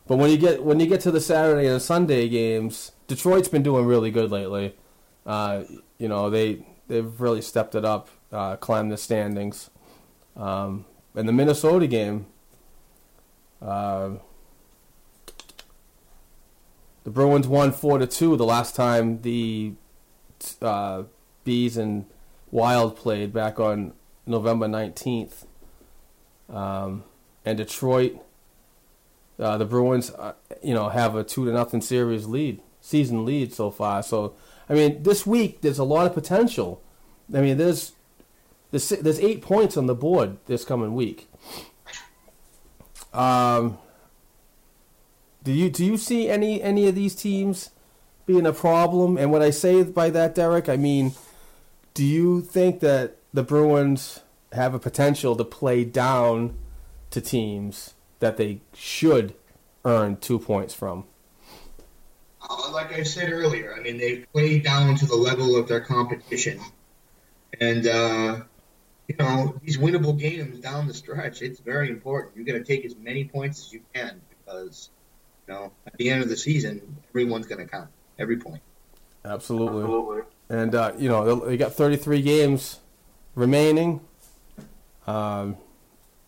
E: But when you get when you get to the Saturday and Sunday games, Detroit's been doing really good lately. Uh, you know, they they've really stepped it up, uh, climbed the standings. Um, and the Minnesota game, uh, the Bruins won four to two the last time the uh, Bees and Wild played back on November nineteenth. Um, and Detroit, uh, the Bruins, uh, you know, have a two to nothing series lead, season lead so far. So, I mean, this week there's a lot of potential. I mean, there's there's there's eight points on the board this coming week. Um, do you do you see any any of these teams being a problem? And when I say by that, Derek, I mean, do you think that the Bruins have a potential to play down to teams that they should earn two points from?
F: Uh, like I said earlier, I mean, they play down to the level of their competition. And, uh, you know, these winnable games down the stretch, it's very important. You're going to take as many points as you can because, you know, at the end of the season, everyone's going to count, every point.
E: Absolutely. Absolutely. And, uh, you know, they got 33 games remaining. Um,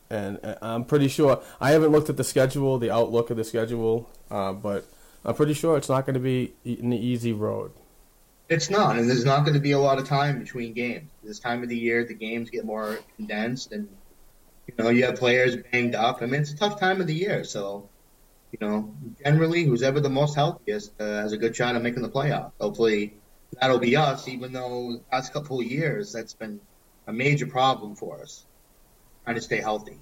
E: and uh, I'm pretty sure, I haven't looked at the schedule, the outlook of the schedule, uh, but I'm pretty sure it's not going to be an easy road.
F: It's not, and there's not going to be a lot of time between games. This time of the year, the games get more condensed, and you know you have players banged up. I mean, it's a tough time of the year, so you know generally, who's ever the most healthiest uh, has a good shot at making the playoff. Hopefully, that'll be us. Even though the past couple of years, that's been a major problem for us, trying to stay healthy.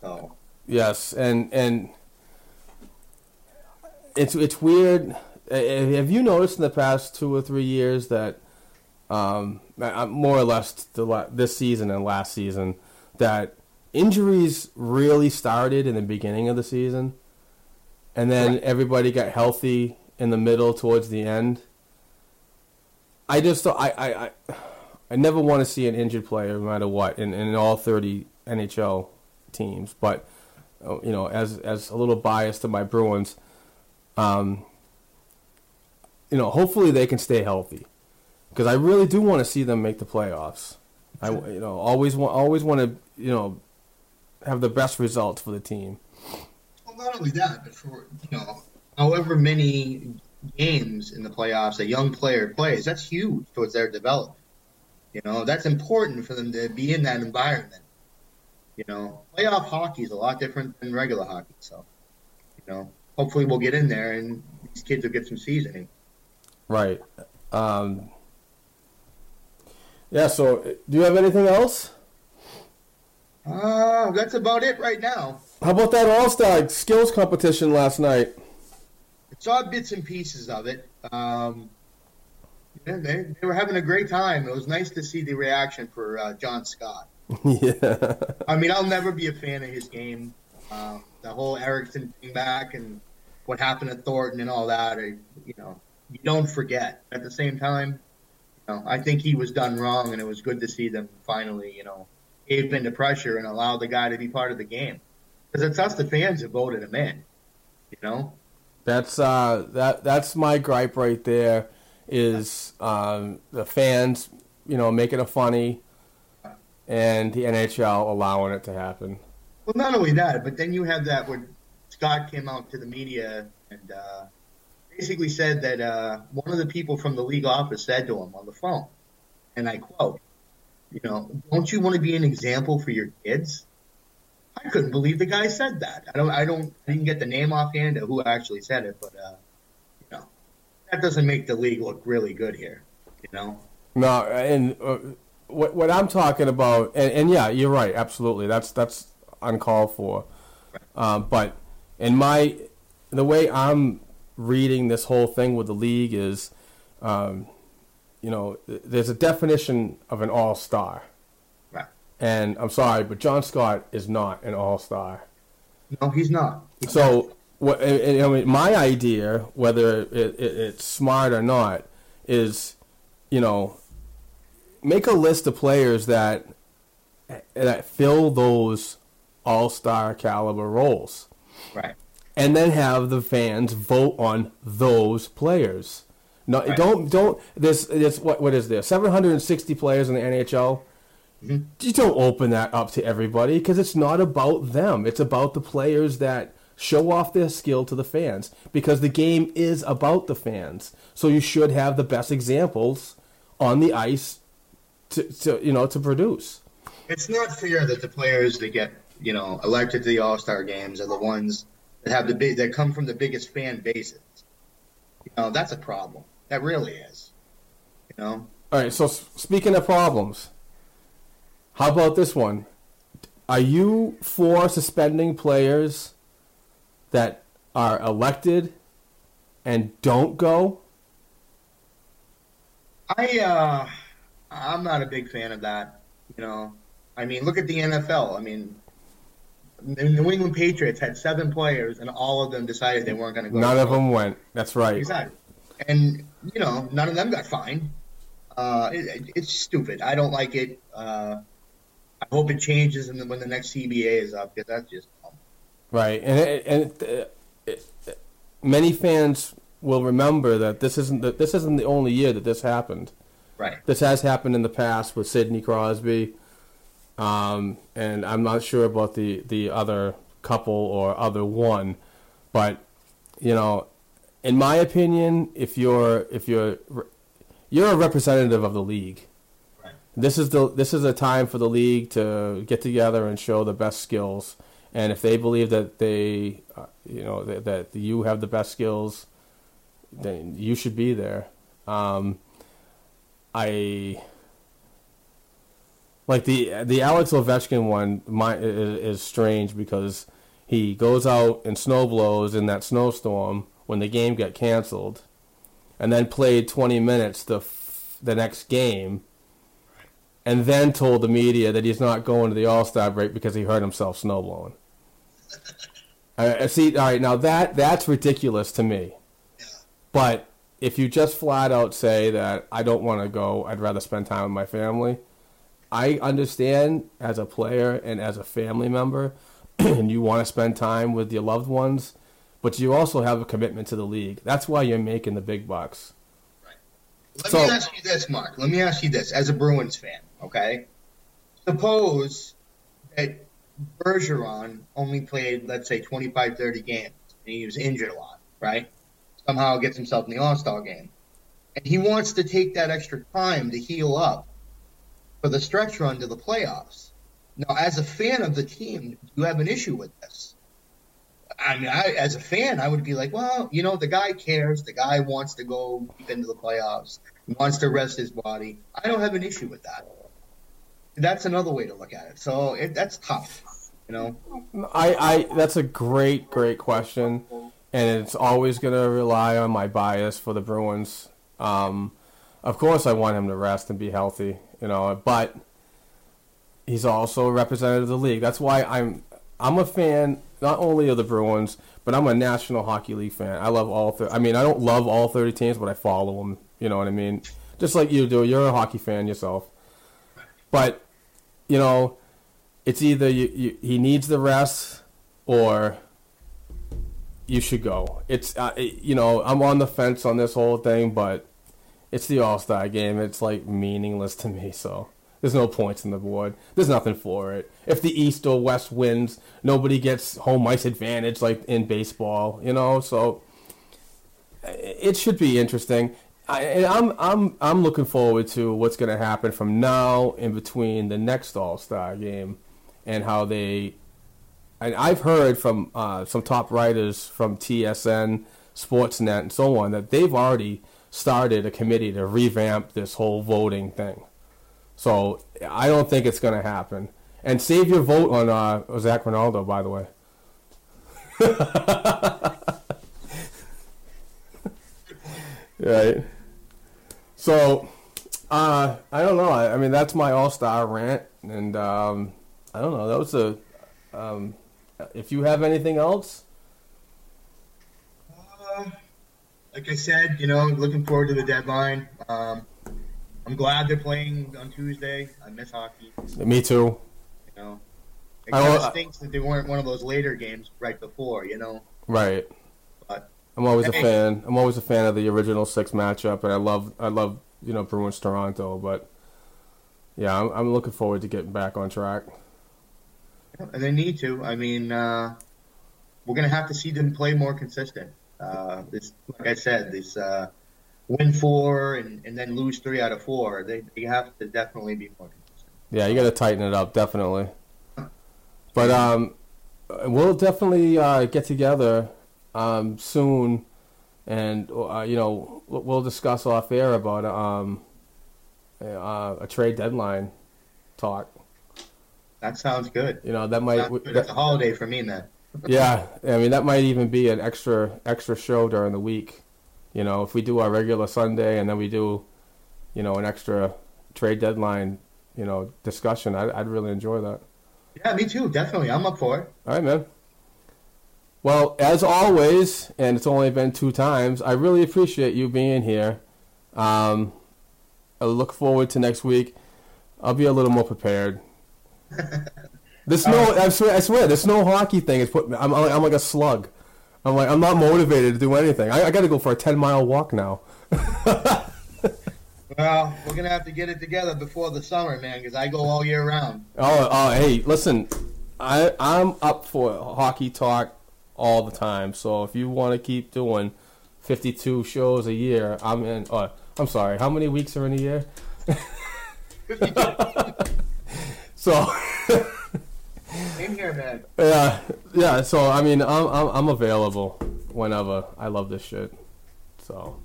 F: So
E: yes, and and it's it's weird have you noticed in the past two or three years that, um, more or less this season and last season, that injuries really started in the beginning of the season, and then right. everybody got healthy in the middle towards the end. I just I I I, I never want to see an injured player, no matter what, in, in all thirty NHL teams. But uh, you know, as as a little bias to my Bruins, um, you know, hopefully they can stay healthy because I really do want to see them make the playoffs. I you know always want always want to you know have the best results for the team.
F: Not only that, but for you know however many games in the playoffs a young player plays, that's huge towards their development. You know, that's important for them to be in that environment. You know, playoff hockey is a lot different than regular hockey. So, you know, hopefully we'll get in there and these kids will get some seasoning.
E: Right. Um, yeah. So, do you have anything else?
F: Uh, that's about it right now.
E: How about that All Star skills competition last night?
F: I saw bits and pieces of it. Um, yeah, they, they were having a great time. It was nice to see the reaction for uh, John Scott.
E: yeah. I
F: mean, I'll never be a fan of his game. Uh, the whole Eriksson thing back and what happened at Thornton and all that. I, you know, you don't forget. At the same time, you know, I think he was done wrong, and it was good to see them finally, you know, gave into pressure and allow the guy to be part of the game. Because it's us, the fans, that voted him in. You know.
E: That's uh, that that's my gripe right there. Is um, the fans, you know, making it funny, and the NHL allowing it to happen.
F: Well, not only that, but then you have that when Scott came out to the media and uh, basically said that uh, one of the people from the league office said to him on the phone, and I quote, you know, don't you want to be an example for your kids? I couldn't believe the guy said that. I don't, I don't, I didn't get the name offhand of who actually said it, but, uh, you know, that doesn't make the league look really good here, you know?
E: No, and uh, what, what I'm talking about, and, and yeah, you're right, absolutely. That's, that's uncalled for. Um, but in my the way I'm reading this whole thing with the league is, um, you know, there's a definition of an all star. And I'm sorry, but John Scott is not an all star.
F: No, he's not.
E: So, what and, and, I mean, my idea, whether it, it, it's smart or not, is, you know, make a list of players that that fill those all star caliber roles.
F: Right.
E: And then have the fans vote on those players. No,
F: Right.
E: don't don't. There's there's what what is there? 760 players in the NHL. You don't open that up to everybody because it's not about them. It's about the players that show off their skill to the fans because the game is about the fans. So you should have the best examples on the ice to, to you know to produce.
F: It's not fair that the players that get you know elected to the All Star games are the ones that have the big that come from the biggest fan bases. You know that's a problem. That really is. You know.
E: All right. So speaking of problems, how about this one? Are you for suspending players that are elected and don't go?
F: I uh, I'm not a big fan of that. You know, I mean, look at the NFL. I mean, the New England Patriots had seven players, and all of them decided they weren't going to go.
E: None of them went. That's right.
F: Exactly. And you know, none of them got fined. Uh, it, it- it's stupid. I don't like it. Uh, I hope it changes in the, when the next CBA is up because that's just dumb.
E: Right, and it, and it, it, it, many fans will remember that this isn't the, this isn't the only year that this happened.
F: right.
E: This has happened in the past with Sidney Crosby, um, and I'm not sure about the the other couple or other one, but you know, in my opinion, if you're if you're you're a representative of the league. This is the this is a time for the league to get together and show the best skills. And if they believe that they, uh, you know, that, that you have the best skills, then you should be there. Um, I like the the Alex Ovechkin one. My is, is strange because he goes out and snow blows in that snowstorm when the game got canceled, and then played 20 minutes the f- the next game, and then told the media that he's not going to the All Star break because he hurt himself snow blowing. I, I see. All right, now that that's ridiculous to me. But if you just flat out say that I don't want to go, I'd rather spend time with my family. I understand as a player and as a family member, and you want to spend time with your loved ones, but you also have a commitment to the league. That's why you're making the big bucks.
F: Let
E: So-
F: me ask you this, Mark. Let me ask you this, as a Bruins fan, okay? Suppose that Bergeron only played, let's say, 25, 30 games, and he was injured a lot, right? Somehow gets himself in the All Star game. And he wants to take that extra time to heal up for the stretch run to the playoffs. Now, as a fan of the team, do you have an issue with this? I mean, I, as a fan, I would be like, well, you know, the guy cares. The guy wants to go deep into the playoffs. Wants to rest his body. I don't have an issue with that. That's another way to look at it. So it, that's tough, you know.
E: I, I that's a great, great question, and it's always going to rely on my bias for the Bruins. Um, of course, I want him to rest and be healthy, you know, but he's also a representative of the league. That's why I'm I'm a fan not only of the Bruins, but I'm a National Hockey League fan. I love all. Thir- I mean, I don't love all 30 teams, but I follow them. You know what I mean? Just like you do. You're a hockey fan yourself, but you know, it's either you, you, he needs the rest or you should go. It's uh, you know I'm on the fence on this whole thing, but it's the All Star game. It's like meaningless to me. So there's no points in the board. There's nothing for it. If the East or West wins, nobody gets home ice advantage like in baseball. You know, so it should be interesting. I, and I'm I'm I'm looking forward to what's going to happen from now in between the next All Star game, and how they. And I've heard from uh, some top writers from TSN, Sportsnet, and so on that they've already started a committee to revamp this whole voting thing. So I don't think it's going to happen. And save your vote on uh, Zach Rinaldo, by the way. right. So, uh, I don't know. I, I mean, that's my All Star rant, and um, I don't know. That was a. Um, if you have anything else,
F: Uh, like I said, you know, looking forward to the deadline. Um, I'm glad they're playing on Tuesday. I miss hockey.
E: me too.
F: You know, it
E: I
F: kind of stinks that they weren't one of those later games right before. You know,
E: Right.
F: but
E: I'm always a fan. I'm always a fan of the original six matchup, and I love I love you know Bruins Toronto, but yeah, I'm, I'm looking forward to getting back on track.
F: and they need to. I mean, uh, we're gonna have to see them play more consistent. Uh, this, like I said, this uh, win four and, and then lose three out of four. They, they have to definitely be more consistent.
E: Yeah, you got to tighten it up, definitely. But um, we'll definitely uh, get together um, soon, and uh, you know we'll discuss off air about um, uh, a trade deadline talk.
F: That sounds good.
E: You know that might
F: good. A holiday for me, man.
E: yeah, I mean that might even be an extra extra show during the week. You know, if we do our regular Sunday and then we do, you know, an extra trade deadline, you know, discussion, I'd, I'd really enjoy that.
F: Yeah, me too. Definitely, I'm up for it.
E: All right, man. Well, as always, and it's only been two times, I really appreciate you being here. Um, I look forward to next week. I'll be a little more prepared. The snow, I swear, I swear, the snow hockey thing is put. I'm, I'm like a slug. I'm like, I'm not motivated to do anything. I, I got to go for a 10 mile walk now.
F: Well, we're gonna have to get it together before the summer, man, because I go all year round.
E: Oh, oh, hey, listen, I I'm up for hockey talk all the time. So if you want to keep doing 52 shows a year, I'm in. Oh, I'm sorry. How many weeks are in a year? so
F: In here, man.
E: yeah, yeah. So I mean, I'm I'm, I'm available whenever. I love this shit. So,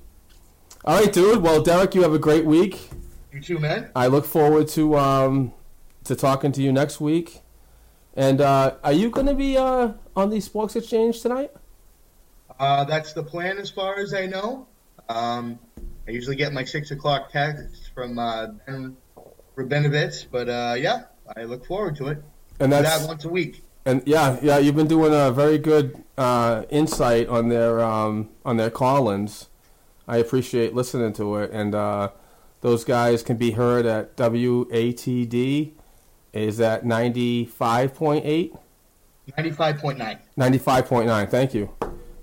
E: all right, dude. Well, Derek, you have a great week.
F: You too, man.
E: I look forward to um to talking to you next week. And uh, are you going to be uh, on the Sports Exchange tonight?
F: Uh, that's the plan, as far as I know. Um, I usually get my six o'clock text from uh, Ben Rabinovitz, but uh, yeah, I look forward to it.
E: And that's
F: that once a week.
E: and yeah, yeah. You've been doing a very good uh, insight on their um, on their call-ins. I appreciate listening to it, and uh, those guys can be heard at WATD. Is at ninety five point eight.
F: Ninety-five point nine.
E: 95.9, thank you.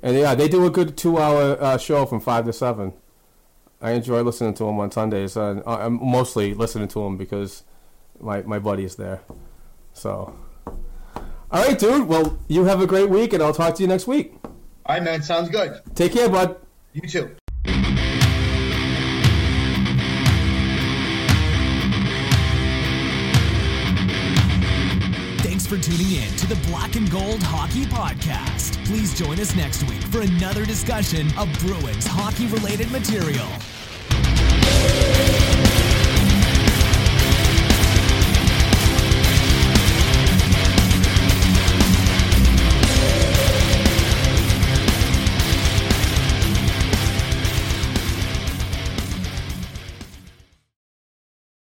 E: And yeah, they do a good two hour uh, show from 5 to 7. I enjoy listening to them on Sundays. Uh, I'm mostly listening to them because my, my buddy is there. So, all right, dude. Well, you have a great week, and I'll talk to you next week.
F: All right, man. Sounds good.
E: Take care, bud.
F: You too.
A: For tuning in to the Black and Gold Hockey Podcast. Please join us next week for another discussion of Bruins hockey related material.